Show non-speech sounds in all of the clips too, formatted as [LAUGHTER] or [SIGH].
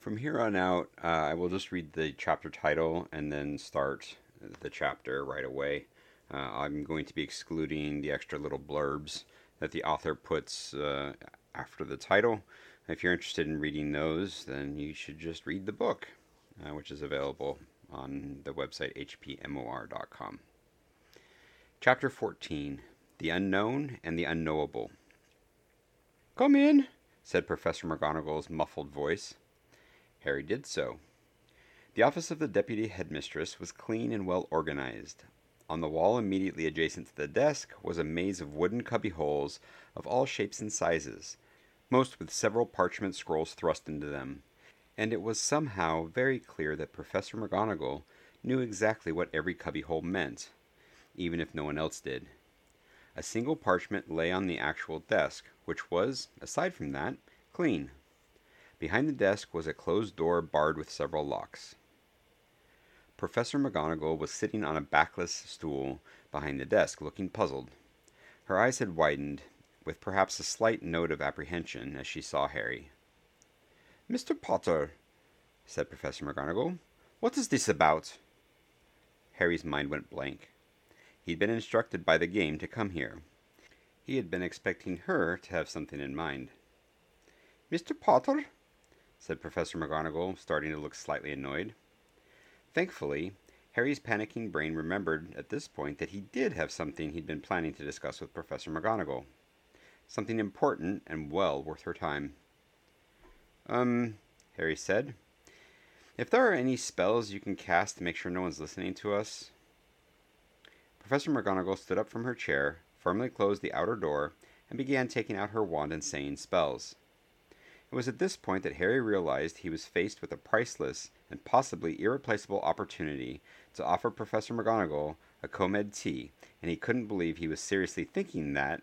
From here on out, uh, I will just read the chapter title and then start the chapter right away. Uh, I'm going to be excluding the extra little blurbs that the author puts uh, after the title. If you're interested in reading those, then you should just read the book, uh, which is available on the website hpmor.com. Chapter 14 The Unknown and the Unknowable. Come in, said Professor McGonagall's muffled voice. Harry did so. The office of the deputy headmistress was clean and well organized. On the wall immediately adjacent to the desk was a maze of wooden cubbyholes of all shapes and sizes, most with several parchment scrolls thrust into them, and it was somehow very clear that Professor McGonagall knew exactly what every cubbyhole meant, even if no one else did. A single parchment lay on the actual desk, which was, aside from that, clean. Behind the desk was a closed door barred with several locks. Professor McGonagall was sitting on a backless stool behind the desk, looking puzzled. Her eyes had widened, with perhaps a slight note of apprehension, as she saw Harry. Mr. Potter, said Professor McGonagall, what is this about? Harry's mind went blank. He'd been instructed by the game to come here. He had been expecting her to have something in mind. Mr. Potter, said Professor McGonagall, starting to look slightly annoyed. Thankfully, Harry's panicking brain remembered at this point that he did have something he'd been planning to discuss with Professor McGonagall. Something important and well worth her time. Um, Harry said. If there are any spells you can cast to make sure no one's listening to us. Professor McGonagall stood up from her chair, firmly closed the outer door, and began taking out her wand and saying spells. It was at this point that Harry realized he was faced with a priceless and possibly irreplaceable opportunity to offer Professor McGonagall a Comed tea, and he couldn't believe he was seriously thinking that,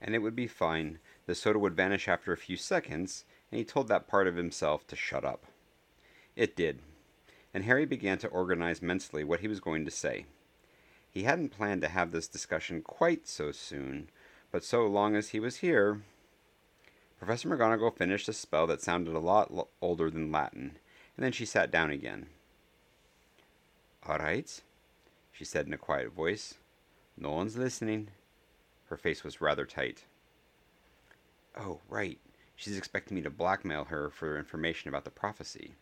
and it would be fine, the soda would vanish after a few seconds, and he told that part of himself to shut up. It did, and Harry began to organize mentally what he was going to say. He hadn't planned to have this discussion quite so soon, but so long as he was here, Professor McGonagall finished a spell that sounded a lot l- older than Latin, and then she sat down again. All right, she said in a quiet voice. No one's listening. Her face was rather tight. Oh, right. She's expecting me to blackmail her for information about the prophecy.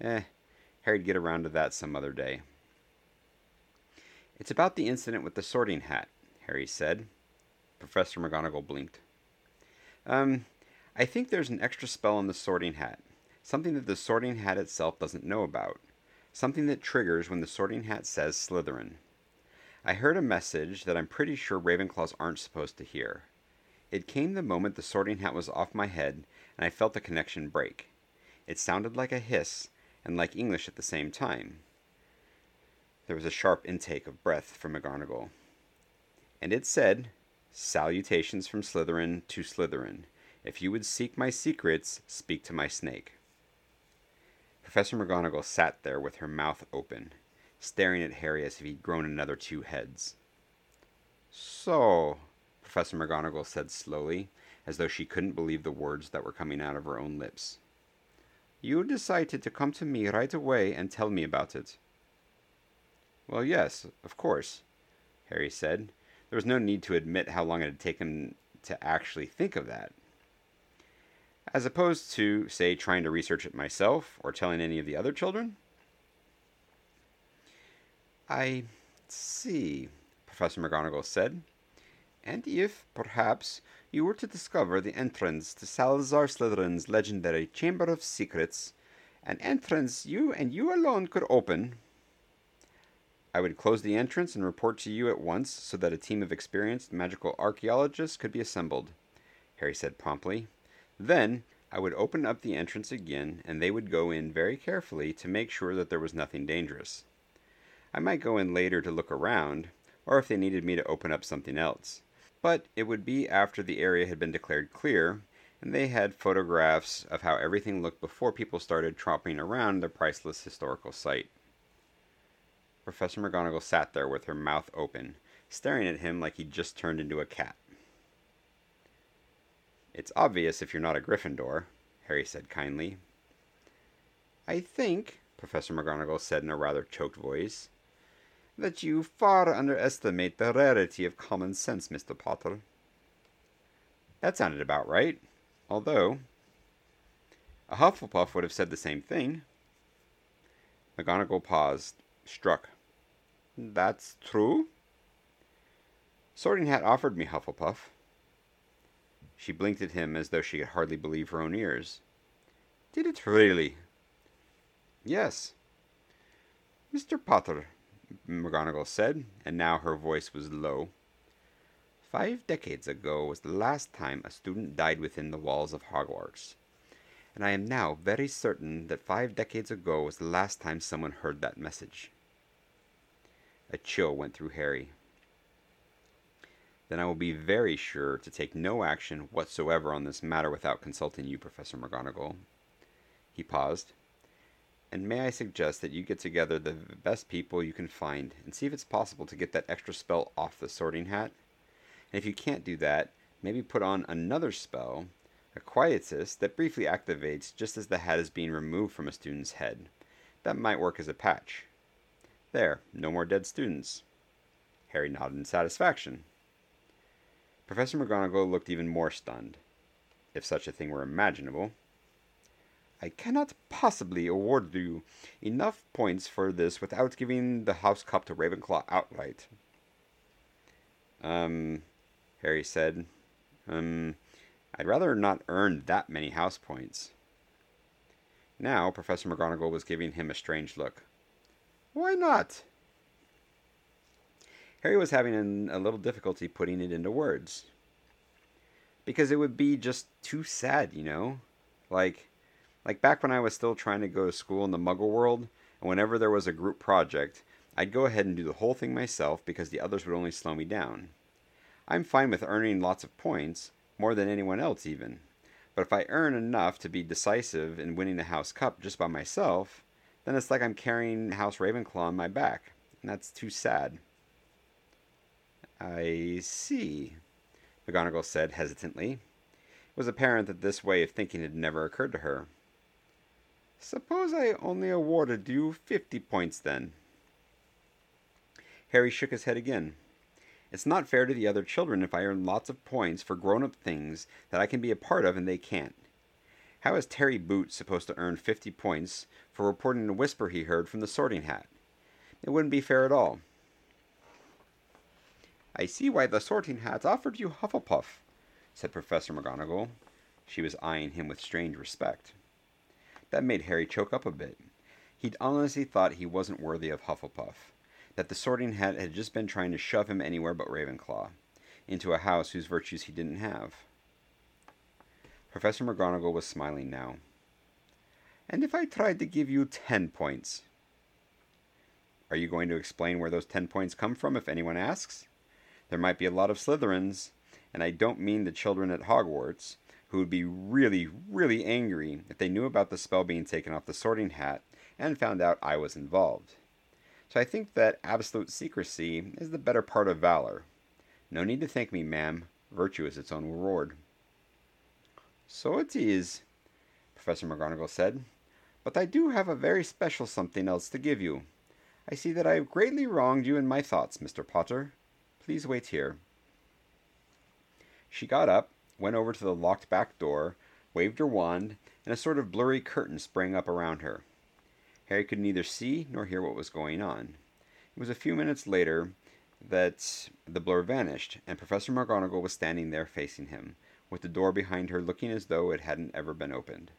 Eh, Harry'd get around to that some other day. It's about the incident with the sorting hat, Harry said. Professor McGonagall blinked. Um, I think there's an extra spell on the sorting hat. Something that the sorting hat itself doesn't know about. Something that triggers when the sorting hat says Slytherin. I heard a message that I'm pretty sure Ravenclaws aren't supposed to hear. It came the moment the sorting hat was off my head, and I felt the connection break. It sounded like a hiss, and like English at the same time. There was a sharp intake of breath from McGonagall. And it said, Salutations from Slytherin to Slytherin. If you would seek my secrets, speak to my snake. Professor McGonagall sat there with her mouth open, staring at Harry as if he'd grown another two heads. So, Professor McGonagall said slowly, as though she couldn't believe the words that were coming out of her own lips. You decided to come to me right away and tell me about it. Well, yes, of course, Harry said. There was no need to admit how long it had taken to actually think of that. As opposed to, say, trying to research it myself or telling any of the other children? I see, Professor McGonagall said. And if, perhaps, you were to discover the entrance to Salazar Slytherin's legendary Chamber of Secrets, an entrance you and you alone could open, I would close the entrance and report to you at once so that a team of experienced magical archaeologists could be assembled, Harry said promptly. Then I would open up the entrance again and they would go in very carefully to make sure that there was nothing dangerous. I might go in later to look around, or if they needed me to open up something else. But it would be after the area had been declared clear, and they had photographs of how everything looked before people started tromping around the priceless historical site. Professor McGonagall sat there with her mouth open, staring at him like he'd just turned into a cat. It's obvious if you're not a Gryffindor, Harry said kindly. I think, Professor McGonagall said in a rather choked voice, that you far underestimate the rarity of common sense, Mr. Potter. That sounded about right, although a Hufflepuff would have said the same thing. McGonagall paused, struck. That's true? Sorting Hat offered me Hufflepuff. She blinked at him as though she could hardly believe her own ears. Did it really? Yes. Mr. Potter, McGonagall said, and now her voice was low. Five decades ago was the last time a student died within the walls of Hogwarts. And I am now very certain that five decades ago was the last time someone heard that message. A chill went through Harry. Then I will be very sure to take no action whatsoever on this matter without consulting you, Professor McGonagall. He paused. And may I suggest that you get together the best people you can find and see if it's possible to get that extra spell off the sorting hat? And if you can't do that, maybe put on another spell, a quietus, that briefly activates just as the hat is being removed from a student's head. That might work as a patch. There, no more dead students. Harry nodded in satisfaction. Professor McGonagall looked even more stunned, if such a thing were imaginable. I cannot possibly award you enough points for this without giving the house cup to Ravenclaw outright. Um, Harry said. Um, I'd rather not earn that many house points. Now, Professor McGonagall was giving him a strange look. Why not? Harry was having an, a little difficulty putting it into words. Because it would be just too sad, you know? Like, like back when I was still trying to go to school in the muggle world, and whenever there was a group project, I'd go ahead and do the whole thing myself because the others would only slow me down. I'm fine with earning lots of points, more than anyone else even. But if I earn enough to be decisive in winning the House Cup just by myself, then it's like I'm carrying House Ravenclaw on my back, and that's too sad. I see, McGonagall said hesitantly. It was apparent that this way of thinking had never occurred to her. Suppose I only awarded you fifty points then. Harry shook his head again. It's not fair to the other children if I earn lots of points for grown up things that I can be a part of and they can't. How is Terry Boot supposed to earn 50 points for reporting a whisper he heard from the sorting hat? It wouldn't be fair at all. I see why the sorting hat offered you Hufflepuff, said Professor McGonagall. She was eyeing him with strange respect. That made Harry choke up a bit. He'd honestly thought he wasn't worthy of Hufflepuff that the sorting hat had just been trying to shove him anywhere but Ravenclaw, into a house whose virtues he didn't have. Professor McGonagall was smiling now. And if I tried to give you ten points? Are you going to explain where those ten points come from if anyone asks? There might be a lot of Slytherins, and I don't mean the children at Hogwarts, who would be really, really angry if they knew about the spell being taken off the sorting hat and found out I was involved. So I think that absolute secrecy is the better part of valor. No need to thank me, ma'am. Virtue is its own reward. So it is, Professor McGonagall said. But I do have a very special something else to give you. I see that I have greatly wronged you in my thoughts, Mr. Potter. Please wait here. She got up, went over to the locked back door, waved her wand, and a sort of blurry curtain sprang up around her. Harry could neither see nor hear what was going on. It was a few minutes later that the blur vanished, and Professor McGonagall was standing there facing him, with the door behind her looking as though it hadn't ever been opened.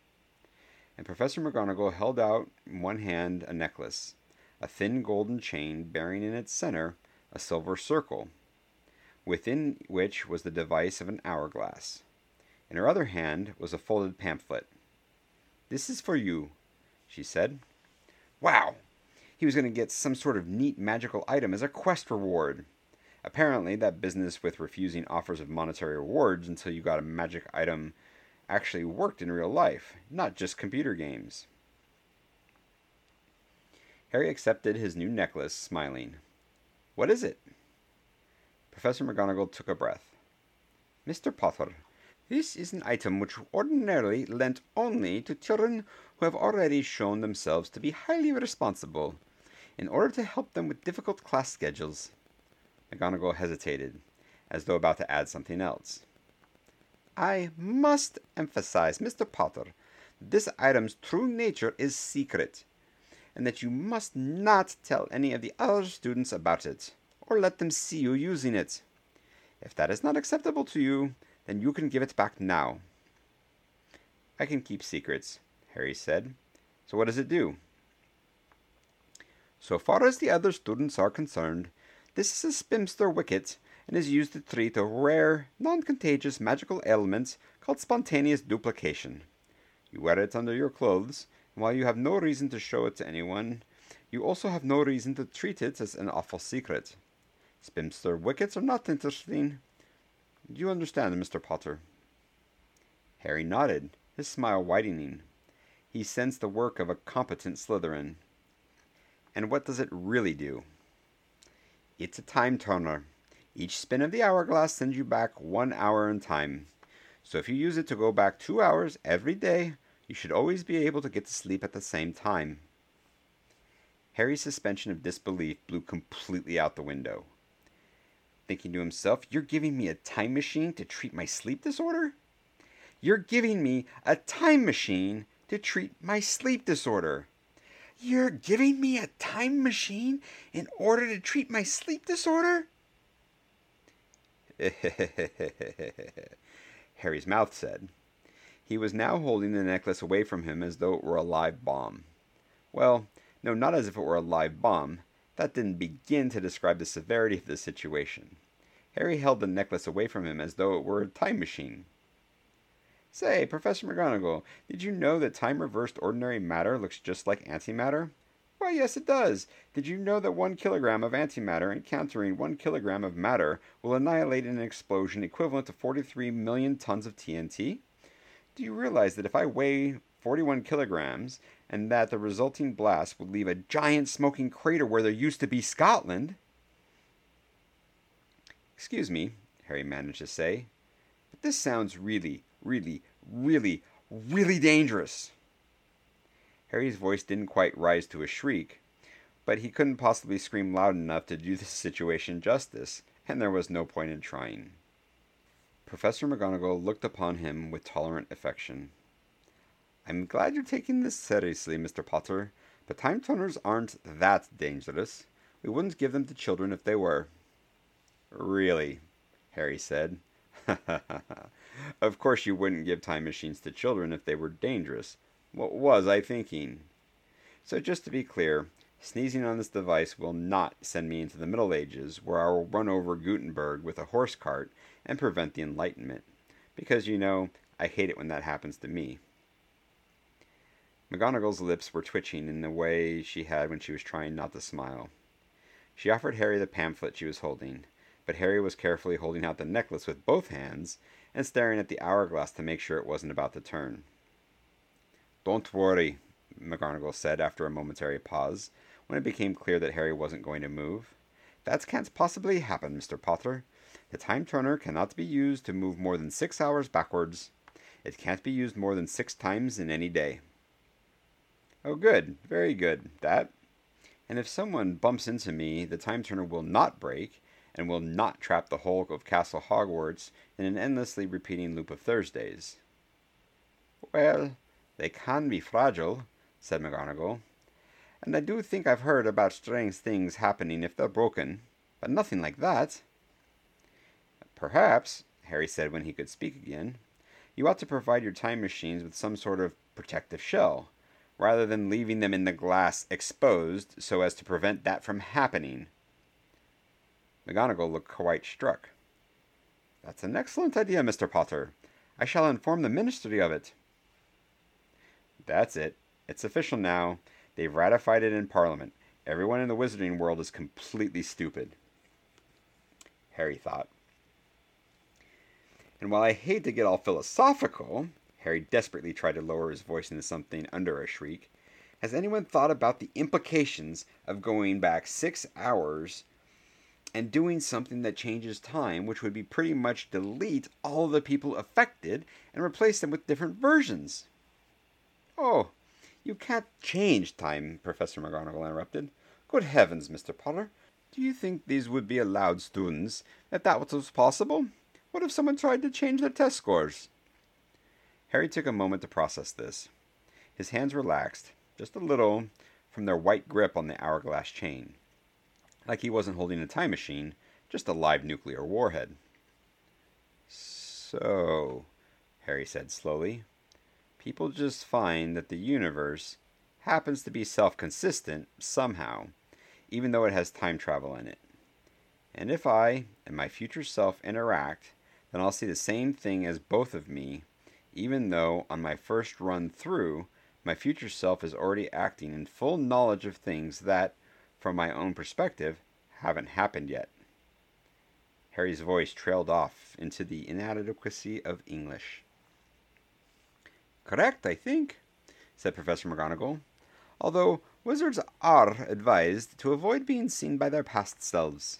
And Professor McGonagall held out in one hand a necklace, a thin golden chain bearing in its center a silver circle, within which was the device of an hourglass. In her other hand was a folded pamphlet. This is for you, she said. Wow! He was going to get some sort of neat magical item as a quest reward. Apparently, that business with refusing offers of monetary rewards until you got a magic item actually worked in real life, not just computer games. Harry accepted his new necklace, smiling. What is it? Professor McGonagall took a breath. Mr. Potter, this is an item which ordinarily lent only to children who have already shown themselves to be highly responsible, in order to help them with difficult class schedules. McGonagall hesitated, as though about to add something else. I must emphasize, Mr. Potter, this item's true nature is secret, and that you must not tell any of the other students about it, or let them see you using it. If that is not acceptable to you, then you can give it back now. I can keep secrets, Harry said. So what does it do? So far as the other students are concerned, this is a spinster wicket and is used to treat a rare, non contagious magical ailment called spontaneous duplication. You wear it under your clothes, and while you have no reason to show it to anyone, you also have no reason to treat it as an awful secret. Spinster wickets are not interesting. Do you understand, Mr. Potter? Harry nodded, his smile widening. He sensed the work of a competent Slytherin. And what does it really do? It's a time turner. Each spin of the hourglass sends you back one hour in time. So if you use it to go back two hours every day, you should always be able to get to sleep at the same time. Harry's suspension of disbelief blew completely out the window. Thinking to himself, You're giving me a time machine to treat my sleep disorder? You're giving me a time machine to treat my sleep disorder. You're giving me a time machine in order to treat my sleep disorder? [LAUGHS] Harry's mouth said. He was now holding the necklace away from him as though it were a live bomb. Well, no, not as if it were a live bomb. That didn't begin to describe the severity of the situation. Harry held the necklace away from him as though it were a time machine. Say, Professor McGonagall, did you know that time reversed ordinary matter looks just like antimatter? Why, yes, it does. Did you know that one kilogram of antimatter encountering one kilogram of matter will annihilate in an explosion equivalent to 43 million tons of TNT? Do you realize that if I weigh 41 kilograms and that the resulting blast would leave a giant smoking crater where there used to be Scotland? Excuse me, Harry managed to say, but this sounds really, really, really, really dangerous. Harry's voice didn't quite rise to a shriek, but he couldn't possibly scream loud enough to do the situation justice, and there was no point in trying. Professor McGonagall looked upon him with tolerant affection. I'm glad you're taking this seriously, Mr. Potter, but time turners aren't that dangerous. We wouldn't give them to children if they were. Really? Harry said. [LAUGHS] of course you wouldn't give time machines to children if they were dangerous, what was I thinking? So, just to be clear, sneezing on this device will not send me into the Middle Ages where I will run over Gutenberg with a horse cart and prevent the Enlightenment. Because, you know, I hate it when that happens to me. McGonagall's lips were twitching in the way she had when she was trying not to smile. She offered Harry the pamphlet she was holding, but Harry was carefully holding out the necklace with both hands and staring at the hourglass to make sure it wasn't about to turn. Don't worry, McGonagall said after a momentary pause, when it became clear that Harry wasn't going to move. That can't possibly happen, Mr. Potter. The time turner cannot be used to move more than six hours backwards. It can't be used more than six times in any day. Oh, good. Very good. That. And if someone bumps into me, the time turner will not break and will not trap the whole of Castle Hogwarts in an endlessly repeating loop of Thursdays. Well, they can be fragile, said McGonagall. And I do think I've heard about strange things happening if they're broken, but nothing like that. Perhaps, Harry said when he could speak again, you ought to provide your time machines with some sort of protective shell, rather than leaving them in the glass exposed so as to prevent that from happening. McGonagall looked quite struck. That's an excellent idea, Mr. Potter. I shall inform the Ministry of it. That's it. It's official now. They've ratified it in Parliament. Everyone in the wizarding world is completely stupid. Harry thought. And while I hate to get all philosophical, Harry desperately tried to lower his voice into something under a shriek. Has anyone thought about the implications of going back six hours and doing something that changes time, which would be pretty much delete all the people affected and replace them with different versions? Oh, You can't change time, Professor McGonagall interrupted. Good heavens, Mr. Potter. Do you think these would be allowed students if that was possible? What if someone tried to change their test scores? Harry took a moment to process this. His hands relaxed, just a little, from their white grip on the hourglass chain. Like he wasn't holding a time machine, just a live nuclear warhead. So, Harry said slowly, people just find that the universe happens to be self consistent somehow even though it has time travel in it. And if I and my future self interact, then I'll see the same thing as both of me, even though on my first run through, my future self is already acting in full knowledge of things that, from my own perspective, haven't happened yet. Harry's voice trailed off into the inadequacy of English. Correct, I think, said Professor McGonagall. Although Wizards are advised to avoid being seen by their past selves.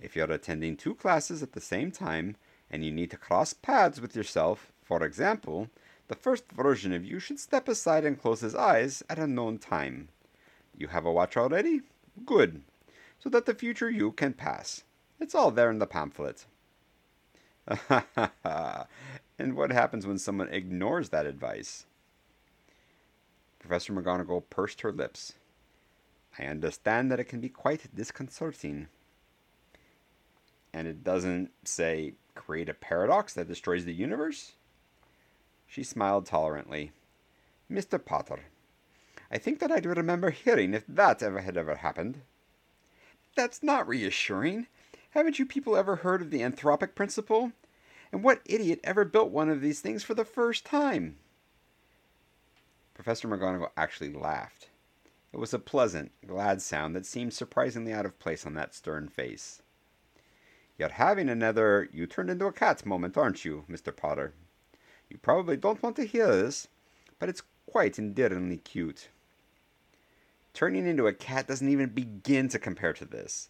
If you're attending two classes at the same time and you need to cross paths with yourself, for example, the first version of you should step aside and close his eyes at a known time. You have a watch already? Good. So that the future you can pass. It's all there in the pamphlet. [LAUGHS] and what happens when someone ignores that advice? Professor McGonagall pursed her lips. I understand that it can be quite disconcerting. And it doesn't say create a paradox that destroys the universe? She smiled tolerantly. Mr. Potter, I think that I do remember hearing if that ever had ever happened. That's not reassuring. Haven't you people ever heard of the anthropic principle? And what idiot ever built one of these things for the first time? Professor McGonagall actually laughed. It was a pleasant, glad sound that seemed surprisingly out of place on that stern face. You're having another you turned into a cat moment, aren't you, Mr. Potter? You probably don't want to hear this, but it's quite endearingly cute. Turning into a cat doesn't even begin to compare to this.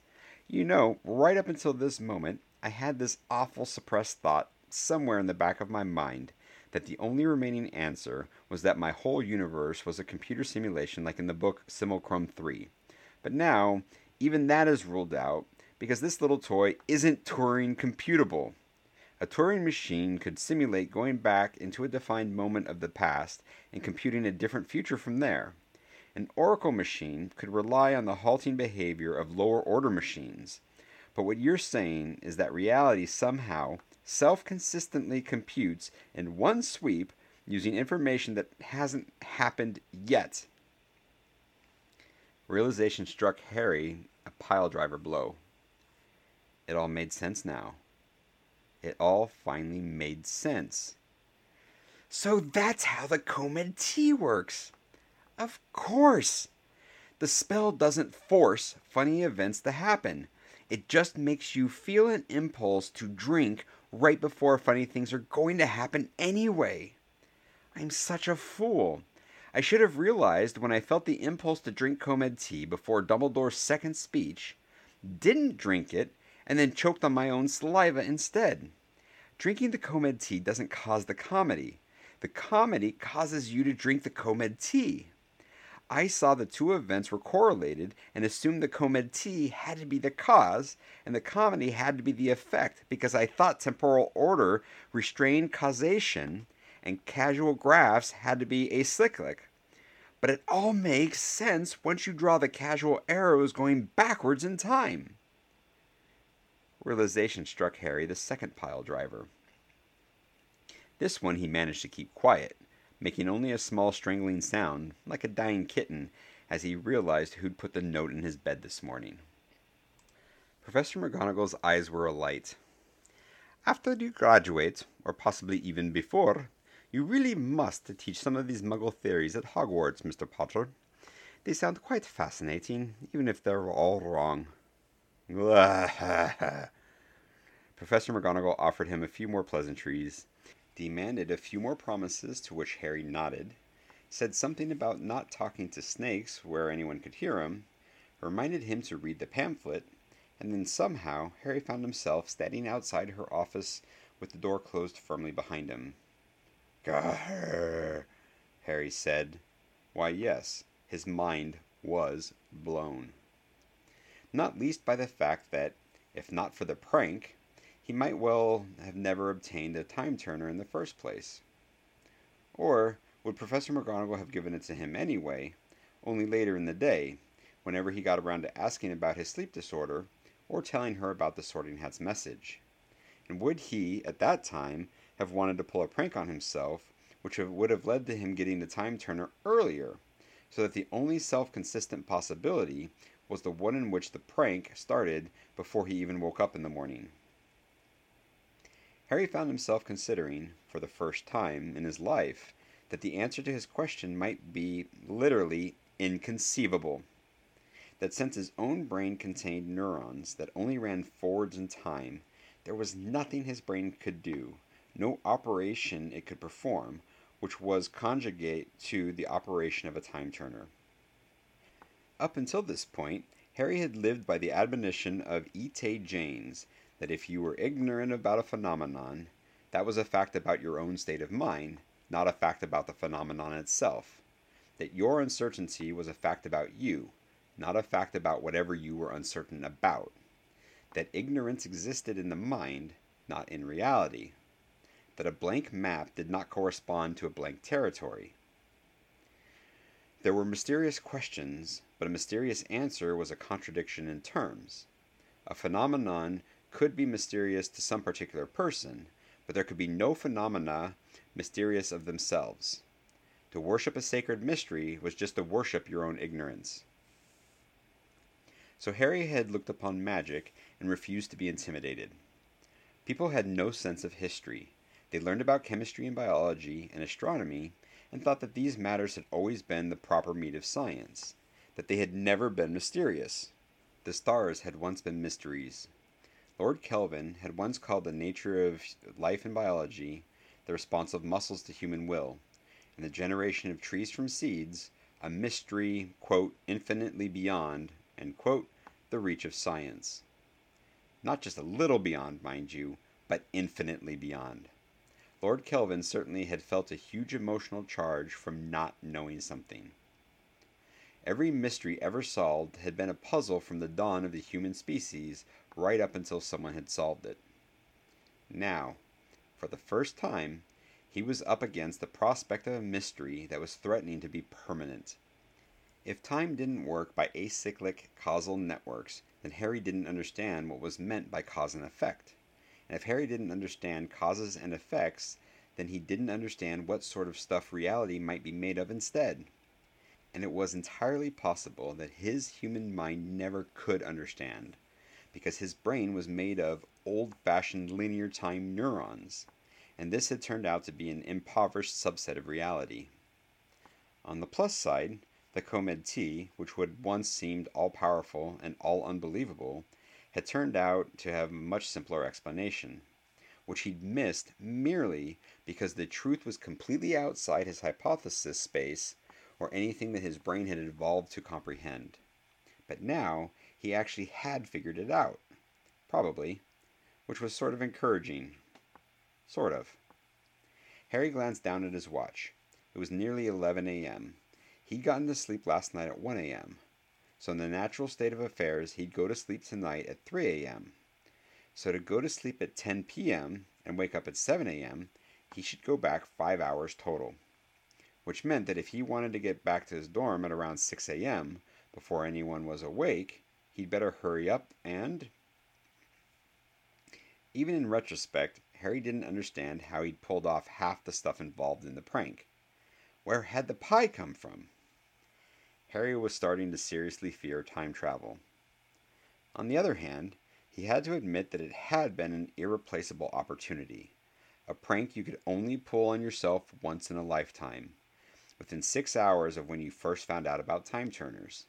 You know, right up until this moment, I had this awful suppressed thought somewhere in the back of my mind that the only remaining answer was that my whole universe was a computer simulation like in the book Simulacron 3. But now, even that is ruled out because this little toy isn't Turing computable. A Turing machine could simulate going back into a defined moment of the past and computing a different future from there. An Oracle machine could rely on the halting behavior of lower order machines. But what you're saying is that reality somehow self consistently computes in one sweep using information that hasn't happened yet. Realization struck Harry a pile driver blow. It all made sense now. It all finally made sense. So that's how the Comed tea works. Of course. The spell doesn't force funny events to happen. It just makes you feel an impulse to drink right before funny things are going to happen anyway. I'm such a fool. I should have realized when I felt the impulse to drink Comed tea before Dumbledore's second speech, didn't drink it, and then choked on my own saliva instead. Drinking the Comed tea doesn't cause the comedy. The comedy causes you to drink the Comed tea. I saw the two events were correlated and assumed the Comed tea had to be the cause and the comedy had to be the effect because I thought temporal order restrained causation and causal graphs had to be acyclic. But it all makes sense once you draw the causal arrows going backwards in time. Realization struck Harry the second pile driver. This one he managed to keep quiet, making only a small strangling sound, like a dying kitten, as he realized who'd put the note in his bed this morning. Professor McGonagall's eyes were alight. After you graduate, or possibly even before, you really must teach some of these muggle theories at Hogwarts, Mr. Potter. They sound quite fascinating, even if they're all wrong. [LAUGHS] Professor McGonagall offered him a few more pleasantries, demanded a few more promises to which Harry nodded, said something about not talking to snakes where anyone could hear him, reminded him to read the pamphlet, and then somehow Harry found himself standing outside her office with the door closed firmly behind him. Gah! Harry said, Why, yes, his mind was blown. Not least by the fact that, if not for the prank, he might well have never obtained a time turner in the first place. Or would Professor McGonagall have given it to him anyway, only later in the day, whenever he got around to asking about his sleep disorder or telling her about the sorting hat's message? And would he, at that time, have wanted to pull a prank on himself, which would have led to him getting the time turner earlier, so that the only self consistent possibility was the one in which the prank started before he even woke up in the morning? Harry found himself considering, for the first time in his life, that the answer to his question might be literally inconceivable. That since his own brain contained neurons that only ran forwards in time, there was nothing his brain could do, no operation it could perform, which was conjugate to the operation of a time turner. Up until this point, Harry had lived by the admonition of E.T. Jaynes that if you were ignorant about a phenomenon, that was a fact about your own state of mind, not a fact about the phenomenon itself. That your uncertainty was a fact about you, not a fact about whatever you were uncertain about. That ignorance existed in the mind, not in reality. That a blank map did not correspond to a blank territory. There were mysterious questions, but a mysterious answer was a contradiction in terms. A phenomenon could be mysterious to some particular person, but there could be no phenomena mysterious of themselves. To worship a sacred mystery was just to worship your own ignorance. So Harry had looked upon magic and refused to be intimidated. People had no sense of history. They learned about chemistry and biology and astronomy and thought that these matters had always been the proper meat of science, that they had never been mysterious. The stars had once been mysteries, Lord Kelvin had once called the nature of life and biology the response of muscles to human will, and the generation of trees from seeds a mystery, quote, infinitely beyond, quote, the reach of science. Not just a little beyond, mind you, but infinitely beyond. Lord Kelvin certainly had felt a huge emotional charge from not knowing something. Every mystery ever solved had been a puzzle from the dawn of the human species right up until someone had solved it. Now, for the first time, he was up against the prospect of a mystery that was threatening to be permanent. If time didn't work by acyclic causal networks, then Harry didn't understand what was meant by cause and effect. And if Harry didn't understand causes and effects, then he didn't understand what sort of stuff reality might be made of instead. And it was entirely possible that his human mind never could understand because his brain was made of old fashioned linear time neurons, and this had turned out to be an impoverished subset of reality. On the plus side, the Comed tea, which would once seemed all powerful and all unbelievable, had turned out to have a much simpler explanation, which he'd missed merely because the truth was completely outside his hypothesis space or anything that his brain had evolved to comprehend. But now he actually had figured it out. Probably. Which was sort of encouraging. Sort of. Harry glanced down at his watch. It was nearly 11 a.m. He'd gotten to sleep last night at 1 a.m. So, in the natural state of affairs, he'd go to sleep tonight at 3 a.m. So, to go to sleep at 10 p.m. and wake up at 7 a.m., he should go back five hours total. Which meant that if he wanted to get back to his dorm at around 6 a.m., before anyone was awake, he'd better hurry up and. Even in retrospect, Harry didn't understand how he'd pulled off half the stuff involved in the prank. Where had the pie come from? Harry was starting to seriously fear time travel. On the other hand, he had to admit that it had been an irreplaceable opportunity, a prank you could only pull on yourself once in a lifetime, within six hours of when you first found out about time turners.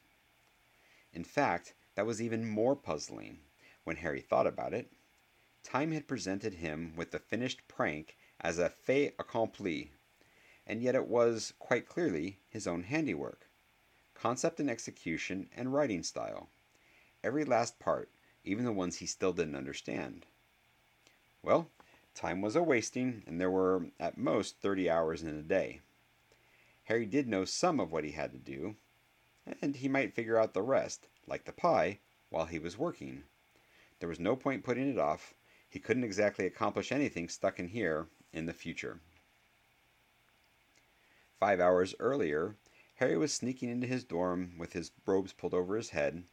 In fact, that was even more puzzling when Harry thought about it. Time had presented him with the finished prank as a fait accompli, and yet it was, quite clearly, his own handiwork. Concept and execution and writing style. Every last part, even the ones he still didn't understand. Well, time was a wasting, and there were at most 30 hours in a day. Harry did know some of what he had to do, and he might figure out the rest, like the pie, while he was working. There was no point putting it off. He couldn't exactly accomplish anything stuck in here in the future. Five hours earlier, Harry was sneaking into his dorm with his robes pulled over his head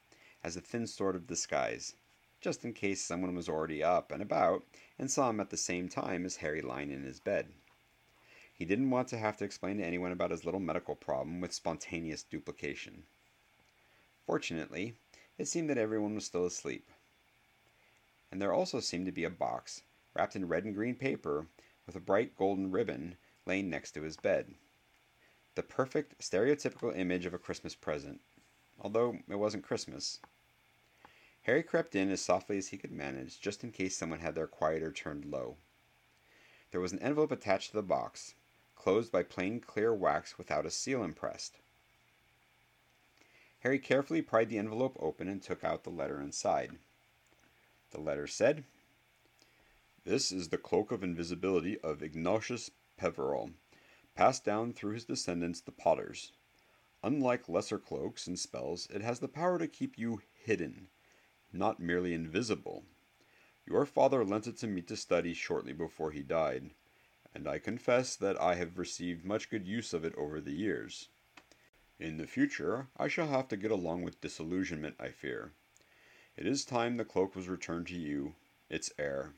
as a thin sort of disguise, just in case someone was already up and about and saw him at the same time as Harry lying in his bed. He didn't want to have to explain to anyone about his little medical problem with spontaneous duplication. Fortunately, it seemed that everyone was still asleep. And there also seemed to be a box, wrapped in red and green paper, with a bright golden ribbon laying next to his bed the perfect stereotypical image of a Christmas present, although it wasn't Christmas. Harry crept in as softly as he could manage, just in case someone had their quietus turned low. There was an envelope attached to the box, closed by plain clear wax without a seal impressed. Harry carefully pried the envelope open and took out the letter inside. The letter said, This is the cloak of invisibility of Ignatius Peverell, passed down through his descendants the Potters. Unlike lesser cloaks and spells, it has the power to keep you hidden, not merely invisible. Your father lent it to me to study shortly before he died, and I confess that I have received much good use of it over the years. In the future, I shall have to get along with disillusionment, I fear. It is time the cloak was returned to you, its heir.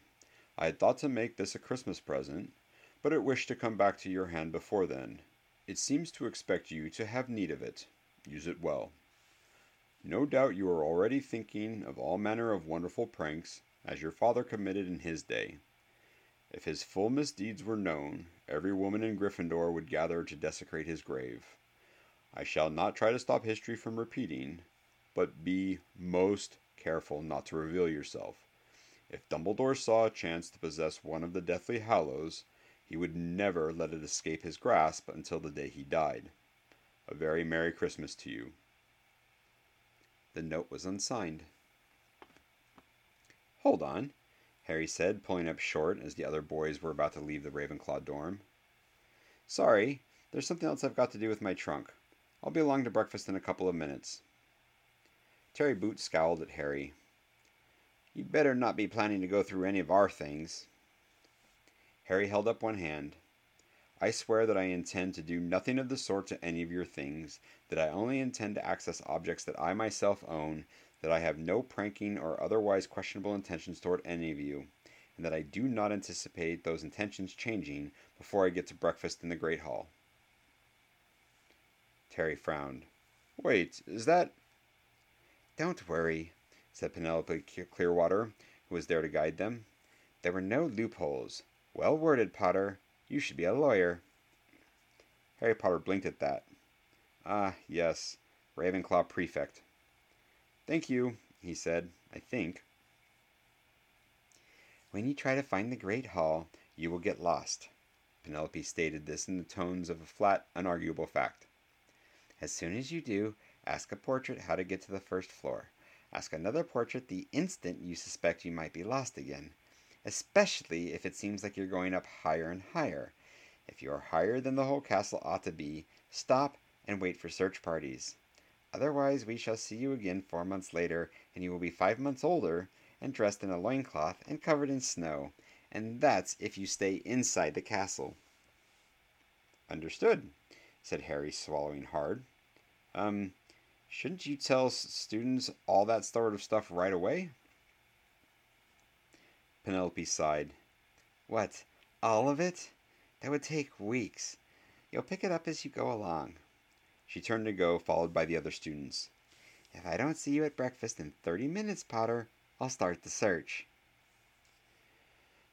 I had thought to make this a Christmas present, but it wished to come back to your hand before then. It seems to expect you to have need of it. Use it well. No doubt you are already thinking of all manner of wonderful pranks, as your father committed in his day. If his full misdeeds were known, every woman in Gryffindor would gather to desecrate his grave. I shall not try to stop history from repeating, but be most careful not to reveal yourself. If Dumbledore saw a chance to possess one of the Deathly Hallows, he would never let it escape his grasp until the day he died. A very Merry Christmas to you. The note was unsigned. Hold on, Harry said, pulling up short as the other boys were about to leave the Ravenclaw dorm. Sorry, there's something else I've got to do with my trunk. I'll be along to breakfast in a couple of minutes. Terry Boot scowled at Harry. "You'd better not be planning to go through any of our things. Harry held up one hand. I swear that I intend to do nothing of the sort to any of your things, that I only intend to access objects that I myself own, that I have no pranking or otherwise questionable intentions toward any of you, and that I do not anticipate those intentions changing before I get to breakfast in the Great Hall. Terry frowned. Wait, is that. Don't worry, said Penelope Clearwater, who was there to guide them. There were no loopholes. Well worded, Potter. You should be a lawyer. Harry Potter blinked at that. Ah, yes, Ravenclaw prefect. Thank you, he said, I think. When you try to find the Great Hall, you will get lost. Penelope stated this in the tones of a flat, unarguable fact. As soon as you do, ask a portrait how to get to the first floor. Ask another portrait the instant you suspect you might be lost again especially if it seems like you're going up higher and higher. If you are higher than the whole castle ought to be, stop and wait for search parties. Otherwise, we shall see you again four months later, and you will be five months older, and dressed in a loincloth and covered in snow, and that's if you stay inside the castle. Understood, said Harry, swallowing hard. Um, shouldn't you tell students all that sort of stuff right away? Penelope sighed. What, all of it? That would take weeks. You'll pick it up as you go along. She turned to go, followed by the other students. If I don't see you at breakfast in 30 minutes, Potter, I'll start the search.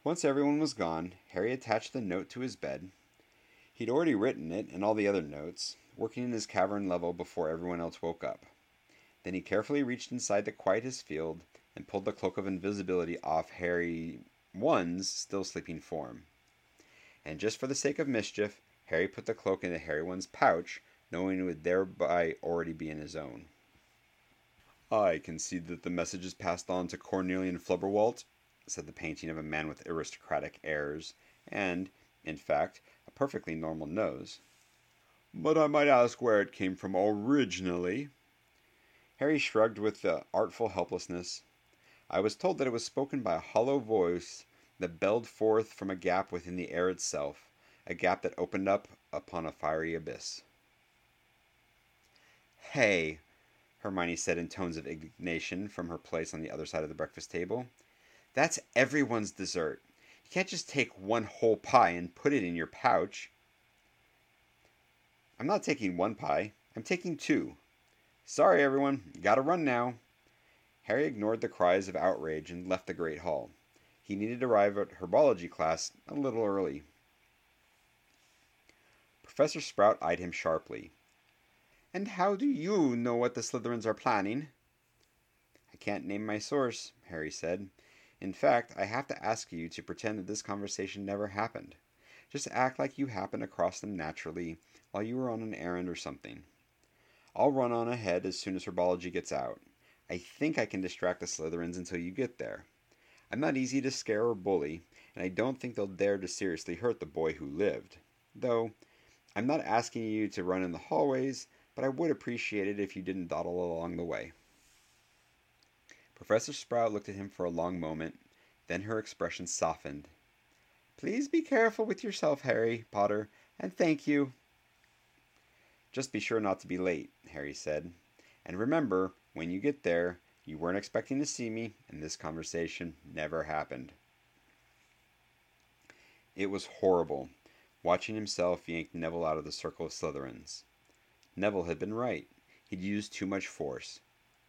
Once everyone was gone, Harry attached the note to his bed. He'd already written it and all the other notes, working in his cavern level before everyone else woke up. Then he carefully reached inside the quietus field and pulled the cloak of invisibility off Harry One's still sleeping form. And just for the sake of mischief, Harry put the cloak into Harry One's pouch, knowing it would thereby already be in his own. I can see that the message is passed on to Cornelian Flubberwalt, said the painting of a man with aristocratic airs, and, in fact, perfectly normal nose. but I might ask where it came from originally. Harry shrugged with artful helplessness. I was told that it was spoken by a hollow voice that belled forth from a gap within the air itself, a gap that opened up upon a fiery abyss. Hey, Hermione said in tones of indignation from her place on the other side of the breakfast table. That's everyone's dessert. Can't just take one whole pie and put it in your pouch. I'm not taking one pie. I'm taking two. Sorry, everyone. Gotta run now. Harry ignored the cries of outrage and left the Great Hall. He needed to arrive at herbology class a little early. Professor Sprout eyed him sharply. And how do you know what the Slytherins are planning? I can't name my source, Harry said. In fact, I have to ask you to pretend that this conversation never happened. Just act like you happened across them naturally while you were on an errand or something. I'll run on ahead as soon as herbology gets out. I think I can distract the Slytherins until you get there. I'm not easy to scare or bully, and I don't think they'll dare to seriously hurt the boy who lived. Though, I'm not asking you to run in the hallways, but I would appreciate it if you didn't dawdle along the way. Professor Sprout looked at him for a long moment, then her expression softened. Please be careful with yourself, Harry Potter, and thank you. Just be sure not to be late, Harry said. And remember, when you get there, you weren't expecting to see me, and this conversation never happened. It was horrible, watching himself yank Neville out of the circle of Slytherins. Neville had been right. He'd used too much force.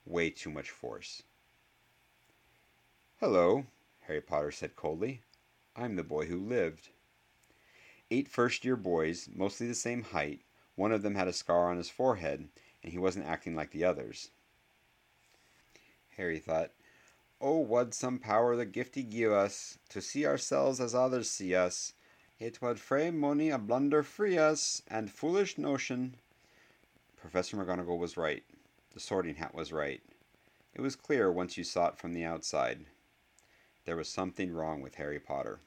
Way too much force. Hello, Harry Potter said coldly. I'm the boy who lived. Eight first year boys, mostly the same height, one of them had a scar on his forehead, and he wasn't acting like the others. Harry thought, Oh, wad some power the giftie give us, to see ourselves as others see us. It wad frae money a blunder free us, and foolish notion. Professor McGonagall was right. The sorting hat was right. It was clear once you saw it from the outside. There was something wrong with Harry Potter.